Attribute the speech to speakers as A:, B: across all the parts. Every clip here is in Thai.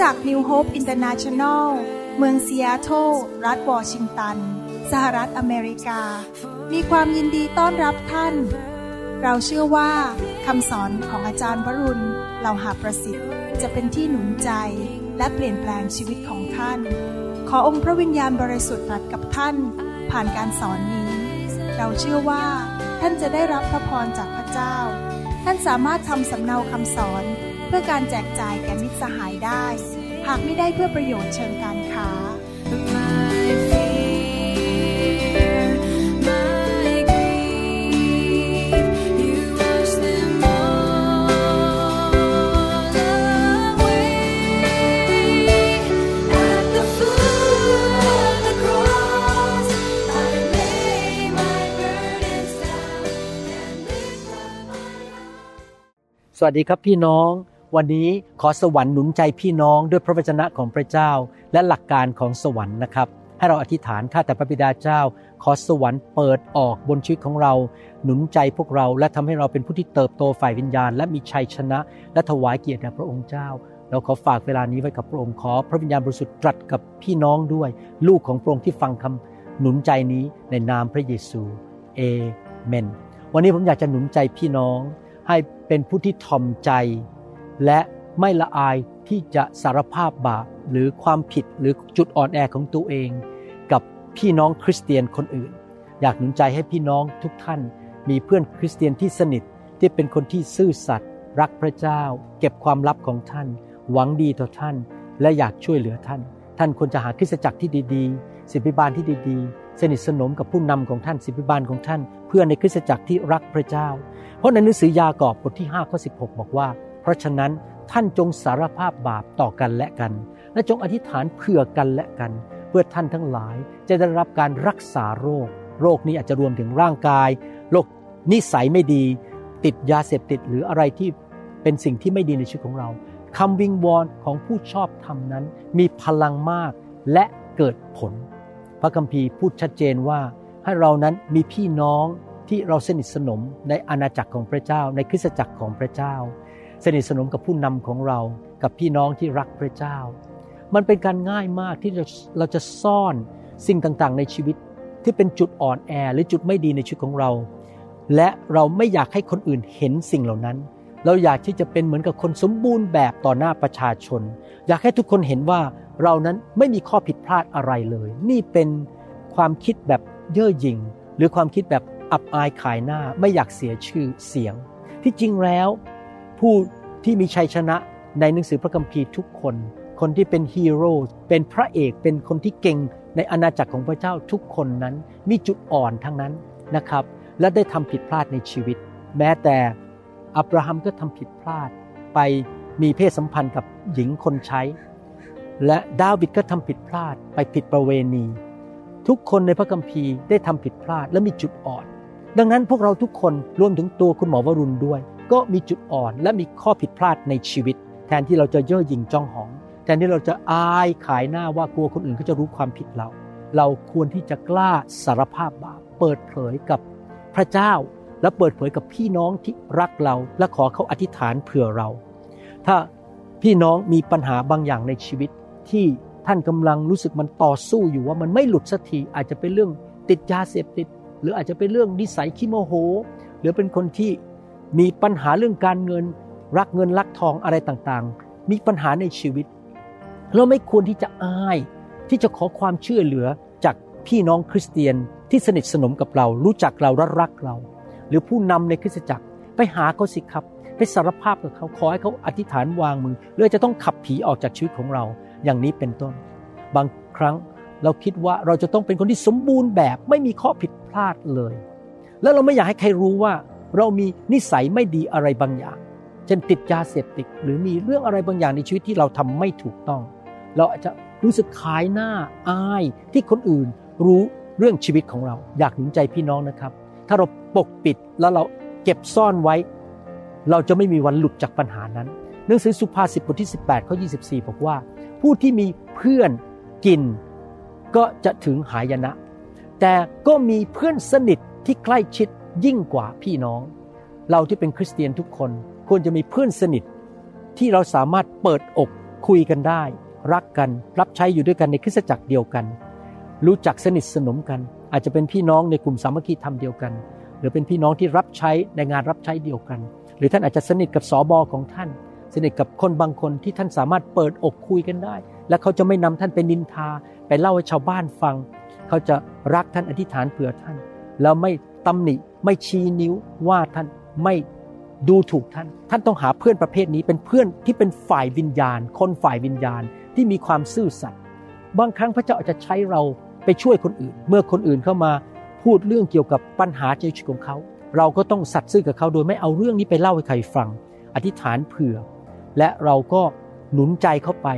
A: จาก New Hope International เมืองซีแอตเทิลรัฐวอชิงตัน สหรัฐอเมริกา มีความยินดีต้อนรับท่าน เราเชื่อว่าคำสอนของอาจารย์วรุณเหล่าหาประสิทธิ์ จะเป็นที่หนุนใจและเปลี่ยนแปลงชีวิตของท่าน ขอองค์พระวิญญาณบริสุทธิ์ตรัสกับท่าน ผ่านการสอนนี้ เราเชื่อว่า ท่านจะได้รับพระพรจากพระเจ้า ท่านสามารถทำสำเนาคำสอน เพื่อการแจกจ่ายแก่มิตรสหายได้ หากไม่ได้เพื่อประโยชน์เชิงการค้า
B: My fear, my grief, you wash them all away. At the foot of the cross, I lay my burdens down and lift up my heart.
C: สวัสดีครับพี่น้อง วันนี้ขอสวรรค์หนุนใจพี่น้องด้วยพระวจนะของพระเจ้า และหลักการของสวรรค์นะครับ ให้เราอธิษฐานข้าแต่พระบิดาเจ้า ขอสวรรค์เปิดออกบนชีวิตของเรา หนุนใจพวกเราและทำให้เราเป็นผู้ที่เติบโตฝ่ายวิญญาณ และมีชัยชนะ และถวายเกียรติแด่พระองค์เจ้า เราขอฝากเวลานี้ไว้กับพระองค์ขอพระวิญญาณบริสุทธิ์ตรัสกับพี่น้องด้วย ลูกของพระองค์ที่ฟังคำหนุนใจนี้ในนามพระเยซูเอเมนวันนี้ผมอยากจะหนุนใจพี่น้อง ให้เป็นผู้ที่ทอมใจ และไม่ละอายที่จะสารภาพบาปหรือความผิดหรือจุดอ่อนแอของตัวเอง กับพี่น้องคริสเตียนคนอื่น อยากหนุนใจให้พี่น้องทุกท่านมีเพื่อนคริสเตียนที่สนิทที่เป็นคนที่ซื่อสัตย์รักพระเจ้า เก็บความลับของท่าน หวังดีต่อท่าน และอยากช่วยเหลือท่าน ท่านควรจะหาคริสตจักรที่ดีๆศิบิบาลที่ดีๆ สนิทสนมกับผู้นำของท่านศิบิบาลของท่าน เพื่อนในคริสตจักรที่รักพระเจ้า เพราะในหนังสือยากอบบทที่5ข้อ16 บอกว่า ราะฉะนั้นท่านจงสารภาพบาปต่อกันและกัน และจงอธิษฐานเผื่อกันและกัน เพื่อท่านทั้งหลายจะได้รับการรักษาโรค โรคนี้อาจจะรวมถึงร่างกายโรคนิสัยไม่ดี ติดยาเสพติดหรืออะไรที่เป็นสิ่งที่ไม่ดีในชีวิตของเราคำวิงวอนของผู้ชอบธรรมนั้น มีพลังมากและเกิดผล พระคัมภีร์พูดชัดเจนว่าให้เรานั้นมีพี่น้องที่เราสนิทสนมในอาณาจักรของพระเจ้า ในคริสตจักรของพระเจ้า สนิทสนมกับผู้นำของเรา กับพี่น้องที่รักพระเจ้า มันเป็นการง่ายมากที่เราเราจะซ่อนสิ่งต่างๆ ในชีวิตที่เป็นจุดอ่อนแอหรือจุดไม่ดีในชีวิตของเรา และเราไม่อยากให้คนอื่นเห็นสิ่งเหล่านั้น เราอยากที่จะเป็นเหมือนกับคนสมบูรณ์แบบต่อหน้าประชาชน อยากให้ทุกคนเห็นว่าเรานั้นไม่มีข้อผิดพลาดอะไรเลย นี่เป็นความคิดแบบเย่อหยิ่ง หรือความคิดแบบอับอายขายหน้าไม่อยากเสียชื่อเสียง ที่จริงแล้ว ผู้ที่มีชัยชนะในหนังสือพระคัมภีร์ทุกคน คนที่เป็นฮีโร่เป็นพระเอกเป็นคนที่เก่งในอาณาจักรของพระเจ้าทุกคนนั้น มีจุดอ่อนทั้งนั้นนะครับ และได้ทำผิดพลาดในชีวิต แม้แต่อับราฮัมก็ทำผิดพลาดไปมีเพศสัมพันธ์กับหญิงคนใช้ และดาวิดก็ทำผิดพลาดไปผิดประเวณี ทุกคนในพระคัมภีร์ได้ทำผิดพลาดและมีจุดอ่อน ดังนั้นพวกเราทุกคนรวมถึงตัวคุณหมอวรุณด้วย ก็มีจุดอ่อนและมีข้อผิดพลาดในชีวิต แทนที่เราจะเย่อหยิ่งจ้องหอง แทนที่เราจะอายขายหน้าว่ากลัวคนอื่นเขาจะรู้ความผิดเรา เราควรที่จะกล้าสารภาพบาปเปิดเผยกับพระเจ้า และเปิดเผยกับพี่น้องที่รักเรา และขอเขาอธิษฐานเผื่อเรา ถ้าพี่น้องมีปัญหาบางอย่างในชีวิตที่ท่านกำลังรู้สึกมันต่อสู้อยู่ว่ามันไม่หลุดสักทีอาจจะเป็นเรื่องติดยาเสพติด หรืออาจจะเป็นเรื่องนิสัยขี้โมโห หรือเป็นคนที่ มีปัญหาเรื่องการเงิน รักเงินรักทองอะไรต่างๆ มีปัญหาในชีวิต เราไม่ควรที่จะอาย ที่จะขอความช่วยเหลือจากพี่น้องคริสเตียนที่สนิทสนมกับเรา รู้จักเราและรักเรา หรือผู้นำในคริสตจักรไปหาเขาสิครับไปสารภาพกับเขาขอให้เขาอธิษฐานวางมือหรืออาจจะต้องขับผีออกจากชีวิตของเราอย่างนี้เป็นต้น บางครั้งเราคิดว่าเราจะต้องเป็นคนที่สมบูรณ์แบบ ไม่มีข้อผิดพลาดเลย แล้วเราไม่อยากให้ใครรู้ว่า เรามีนิสัยไม่ดีอะไรบางอย่าง เช่นติดยาเสพติดหรือมีเรื่องอะไรบางอย่างในชีวิตที่เราทำไม่ถูกต้อง เราอาจจะรู้สึกขายหน้าอายที่คนอื่นรู้เรื่องชีวิตของเรา อยากหนุนใจพี่น้องนะครับ ถ้าเราปกปิดแล้วเราเก็บซ่อนไว้ เราจะไม่มีวันหลุดจากปัญหานั้น หนังสือสุภาษิตบทที่ 18ข้อ24 บอกว่า ผู้ที่มีเพื่อนกิน ก็จะถึงหายนะ แต่ก็มีเพื่อนสนิทที่ใกล้ชิด ยิ่งกว่าพี่น้อง เราที่เป็นคริสเตียนทุกคน ควรจะมีเพื่อนสนิท ที่เราสามารถเปิดอกคุยกันได้ รักกันรับใช้อยู่ด้วยกันในคริสตจักรเดียวกัน รู้จักสนิทสนมกัน อาจจะเป็นพี่น้องในกลุ่มสามัคคีธรรมเดียวกัน หรือเป็นพี่น้องที่รับใช้ในงานรับใช้เดียวกัน หรือท่านอาจจะสนิทกับสอบอของท่าน สนิทกับคนบางคนที่ท่านสามารถเปิดอกคุยกันได้ และเขาจะไม่นำท่านไปนินทา ไปเล่าให้ชาวบ้านฟัง เขาจะรักท่านอธิษฐานเผื่อท่าน แล้วไม่ตำหนิ ไม่ชี้นิ้วว่าท่านไม่ดูถูกท่าน ท่านต้องหาเพื่อนประเภทนี้เป็นเพื่อนที่เป็นฝ่ายวิญญาณ คนฝ่ายวิญญาณที่มีความซื่อสัตย์บางครั้งพระเจ้าอาจจะใช้เราไปช่วยคนอื่น เมื่อคนอื่นเข้ามาพูดเรื่องเกี่ยวกับปัญหาในชีวิตของเขา เราก็ต้องสัตย์ซื่อกับเขาโดยไม่เอาเรื่องนี้ไปเล่าให้ใครฟัง อธิษฐานเผื่อ และเราก็หนุนใจเขาไป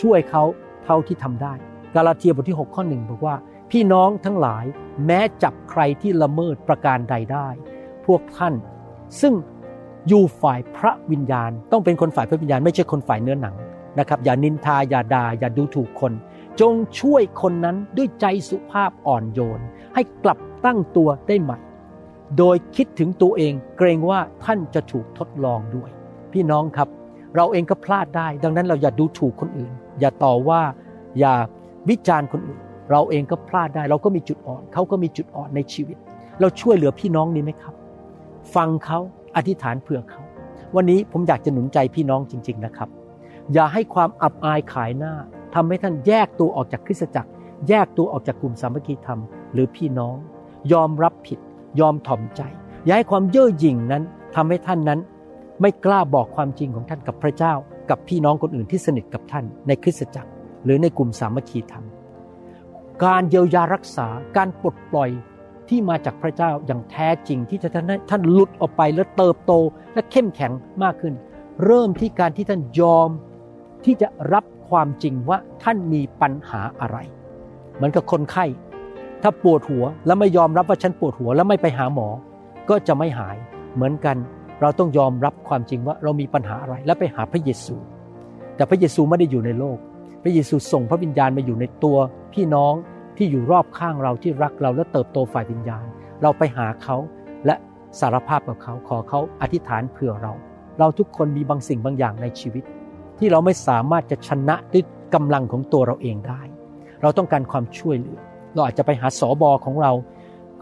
C: ช่วยเขาเท่าที่ทำได้ กาลาเทียบทที่ 6 ข้อหนึ่งบอกว่า พี่น้องทั้งหลายแม้จับใครที่ละเมิดประการใดได้ พวกท่าน ซึ่งอยู่ฝ่ายพระวิญญาณ ต้องเป็นคนฝ่ายพระวิญญาณไม่ใช่คนฝ่ายเนื้อหนังนะครับ อย่านินทาอย่าด่าอย่าดูถูกคน จงช่วยคนนั้นด้วยใจสุภาพอ่อนโยน ให้กลับตั้งตัวได้ใหม่ โดยคิดถึงตัวเองเกรงว่าท่านจะถูกทดลองด้วย พี่น้องครับ เราเองก็พลาดได้ ดังนั้นเราอย่าดูถูกคนอื่น อย่าต่อว่าอย่าวิจารณ์คนอื่น เราเองก็พลาดได้ เราก็มีจุดอ่อนเขาก็มีจุดอ่อนในชีวิต เราช่วยเหลือพี่น้องนี้ไหมครับ ฟังเขาอธิษฐานเผื่อเขาวันนี้ผมอยากจะหนุนใจพี่น้องจริง ๆนะครับ อย่าให้ความอับอายขายหน้าทำให้ท่านแยกตัวออกจากคริสตจักร แยกตัวออกจากกลุ่มสามัคคีธรรม หรือพี่น้อง ยอมรับผิด ยอมถ่อมใจ อย่าให้ความเย่อหยิ่งนั้นทำให้ท่านนั้น ไม่กล้าบอกความจริงของท่านกับพระเจ้า กับพี่น้องคนอื่นที่สนิทกับท่าน ในคริสตจักร หรือในกลุ่มสามัคคีธรรม การเยียวยารักษาการปลดปล่อยที่มาจากพระเจ้าอย่างแท้จริงที่จะท่านท่านหลุดออกไปและเติบโตและเข้มแข็งมากขึ้น เริ่มที่การที่ท่านยอมที่จะรับความจริงว่าท่านมีปัญหาอะไร เหมือนกับคนไข้ ถ้าปวดหัวแล้วไม่ยอมรับว่าฉันปวดหัวแล้วไม่ไปหาหมอ ก็จะไม่หายเหมือนกันเราต้องยอมรับความจริงว่าเรามีปัญหาอะไรแล้วไปหาพระเยซู แต่พระเยซูไม่ได้อยู่ในโลก พระเยซูส่งพระวิญญาณมาอยู่ในตัวพี่น้อง ที่อยู่รอบข้างเราที่รักเราและเติบโตฝ่ายวิญญาณ เราไปหาเขาและสารภาพกับเขาขอเขาอธิษฐานเผื่อเรา เราทุกคนมีบางสิ่งบางอย่างในชีวิต ที่เราไม่สามารถจะชนะด้วยกำลังของตัวเราเองได้ เราต้องการความช่วยเหลือ เราอาจจะไปหาสอบอของเรา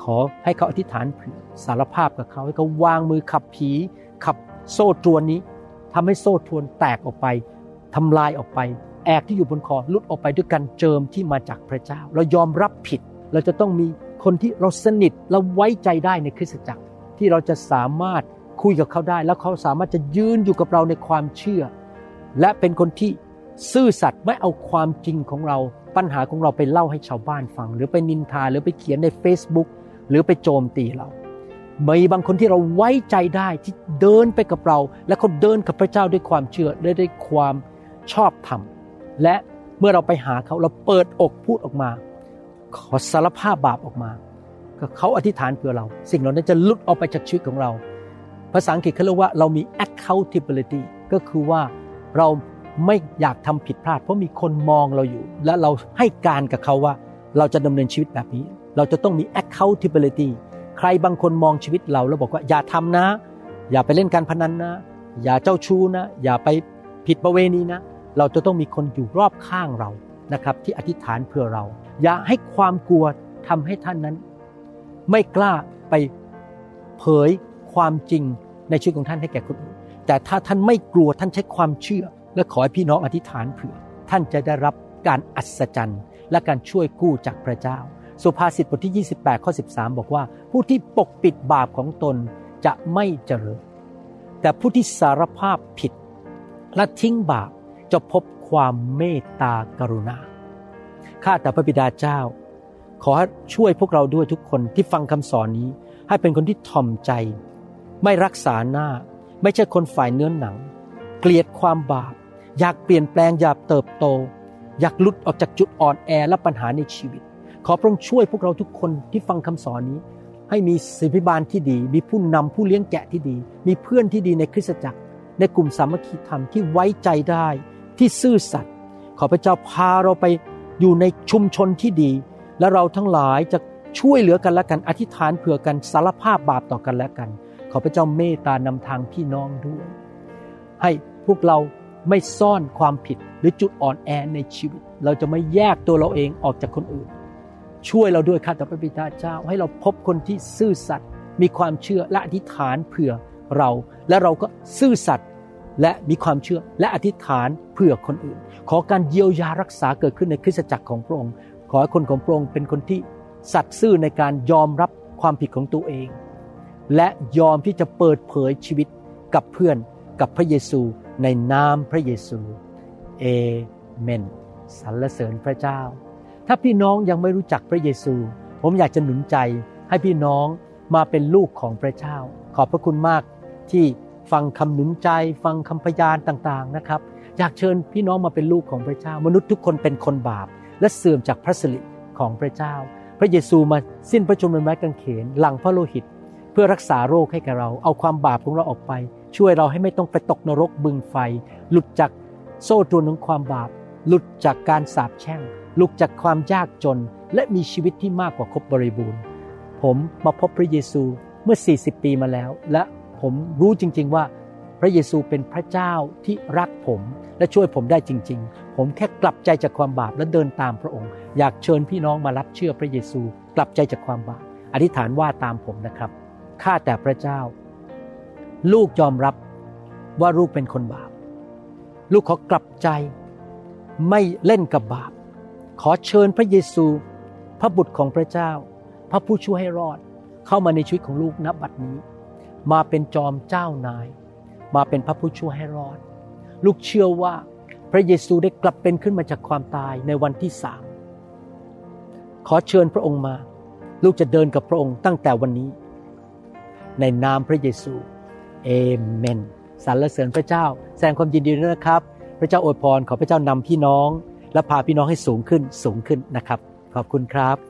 C: ขอให้เขาอธิษฐานเผื่อสารภาพกับเขาให้เขาวางมือขับผีขับโซ่ตรวนนี้ทำให้โซ่ตรวนแตกออกไปทำลายออกไป แอกที่อยู่บนคอลุดออกไปด้วยการเจิมที่มาจากพระเจ้า เรายอมรับผิด เราจะต้องมีคนที่เราสนิทและไว้ใจได้ในคริสตจักร ที่เราจะสามารถคุยกับเขาได้ แล้วเขาสามารถจะยืนอยู่กับเราในความเชื่อ และเป็นคนที่ซื่อสัตย์ไม่เอาความจริงของเรา ปัญหาของเราไปเล่าให้ชาวบ้านฟัง หรือไปนินทาหรือไปเขียนใน Facebook หรือไปโจมตีเรามีบางคนที่เราไว้ใจได้ที่เดินไปกับเรา และเขาเดินกับพระเจ้าด้วยความเชื่อและด้วยความชอบธรรม และเมื่อเราไปหาเขาเราเปิดอกพูดออกมา ขอสารภาพบาปออกมาก็เขาอธิษฐานเพื่อเรา สิ่งเหล่านั้นจะหลุดออกไปจากชีวิตของเรา ภาษาอังกฤษเขาเรียกว่าเรามี accountability ก็คือว่าเราไม่อยากทำผิดพลาด เพราะมีคนมองเราอยู่ และเราให้การกับเขาว่า เราจะดำเนินชีวิตแบบนี้ เราจะต้องมี accountability ใครบางคนมองชีวิตเราแล้วบอกว่าอย่าทำนะ อย่าไปเล่นการพนันนะ อย่าเจ้าชู้นะ อย่าไปผิดประเวณีนะ เราจะต้องมีคนอยู่รอบข้างเรานะครับ ที่อธิษฐานเพื่อเรา อย่าให้ความกลัวทำให้ท่านนั้น ไม่กล้าไปเผยความจริงในชีวิตของท่านให้แก่คนอื่นแต่ถ้าท่านไม่กลัวท่านใช้ความเชื่อ และขอให้พี่น้องอธิษฐานเผื่อ ท่านจะได้รับการอัศจรรย์ และการช่วยกู้จากพระเจ้า สุภาษิตบทที่ 28ข้อ13 บอกว่า ผู้ที่ปกปิดบาปของตนจะไม่เจริญแต่ผู้ที่สารภาพผิดและทิ้งบาป จะพบความเมตตากรุณา ข้าแต่พระบิดาเจ้า ขอช่วยพวกเราด้วยทุกคนที่ฟังคำสอนนี้ ให้เป็นคนที่ถ่อมใจ ไม่รักษาหน้า ไม่ใช่คนฝ่ายเนื้อหนัง เกลียดความบาป อยากเปลี่ยนแปลงอยากเติบโต อยากหลุดออกจากจุดอ่อนแอและปัญหาในชีวิต ขอพระองค์ช่วยพวกเราทุกคนที่ฟังคำสอนนี้ ให้มีศิบิบาลที่ดี มีผู้นำผู้เลี้ยงแกะที่ดี มีเพื่อนที่ดีในคริสตจักร ในกลุ่มสามัคคีธรรมที่ไว้ใจได้ ที่ซื่อสัตย์ขอพระเจ้าพาเราไปอยู่ในชุมชนที่ดี และเราทั้งหลายจะช่วยเหลือกันและกันอธิษฐานเผื่อกันสารภาพบาปต่อกันและกัน ขอพระเจ้าเมตตานำทางพี่น้องด้วย ให้พวกเราไม่ซ่อนความผิดหรือจุดอ่อนแอในชีวิต เราจะไม่แยกตัวเราเองออกจากคนอื่น ช่วยเราด้วยข้าแต่พระบิดาเจ้า ให้เราพบคนที่ซื่อสัตย์มีความเชื่อและอธิษฐานเผื่อเรา และเราก็ซื่อสัตย์ และมีความเชื่อและอธิษฐานเผื่อคนอื่น ขอการเยียวยารักษาเกิดขึ้นในคริสตจักรของพระองค์ ขอให้คนของพระองค์เป็นคนที่สัตย์ซื่อในการยอมรับความผิดของตัวเอง และยอมที่จะเปิดเผยชีวิตกับเพื่อนกับพระเยซูในนามพระเยซูเอเมนสรรเสริญพระเจ้า ถ้าพี่น้องยังไม่รู้จักพระเยซู ผมอยากจะหนุนใจให้พี่น้องมาเป็นลูกของพระเจ้า ขอบพระคุณมากที่ ฟังคำหนุนใจ ฟังคำพยานต่างๆนะครับ อยากเชิญพี่น้องมาเป็นลูกของพระเจ้า มนุษย์ทุกคนเป็นคนบาป และเสื่อมจากพระสิริของพระเจ้า พระเยซูมาสิ้นพระชนม์บนไม้กางเขนหลังพระโลหิต เพื่อรักษาโรคให้แก่เรา เอาความบาปของเราออกไป ช่วยเราให้ไม่ต้องไปตกนรกบึงไฟ หลุดจากโซ่ตรวนของความบาป หลุดจากการสาปแช่ง หลุดจากความยากจน และมีชีวิตที่มากกว่าครบบริบูรณ์ ผมมาพบพระเยซูเมื่อ 40 ปีมาแล้ว และ ผมรู้จริง ๆ ว่าพระเยซูเป็นพระเจ้าที่รักผมและช่วยผมได้จริง ๆ ผมแค่กลับใจจากความบาปและเดินตามพระองค์ อยากเชิญพี่น้องมารับเชื่อพระเยซู กลับใจจากความบาป อธิษฐานว่าตามผมนะครับ ข้าแต่พระเจ้า ลูกยอมรับว่าลูกเป็นคนบาป ลูกขอกลับใจ ไม่เล่นกับบาป ขอเชิญพระเยซู พระบุตรของพระเจ้า พระผู้ช่วยให้รอด เข้ามาในชีวิตของลูกนับบัดนี้ มาเป็นจอมเจ้านาย มาเป็นพระผู้ช่วยให้รอด ลูกเชื่อว่าพระเยซูได้กลับเป็นขึ้นมาจากความตายในวันที่สามขอเชิญพระองค์มา ลูกจะเดินกับพระองค์ตั้งแต่วันนี้ ในนามพระเยซูเอเมนสรรเสริญพระเจ้า แสดงความยินดีด้วยนะครับ พระเจ้าอวยพรขอพระเจ้านำพี่น้อง และพาพี่น้องให้สูงขึ้นสูงขึ้นนะครับ ขอบคุณครับ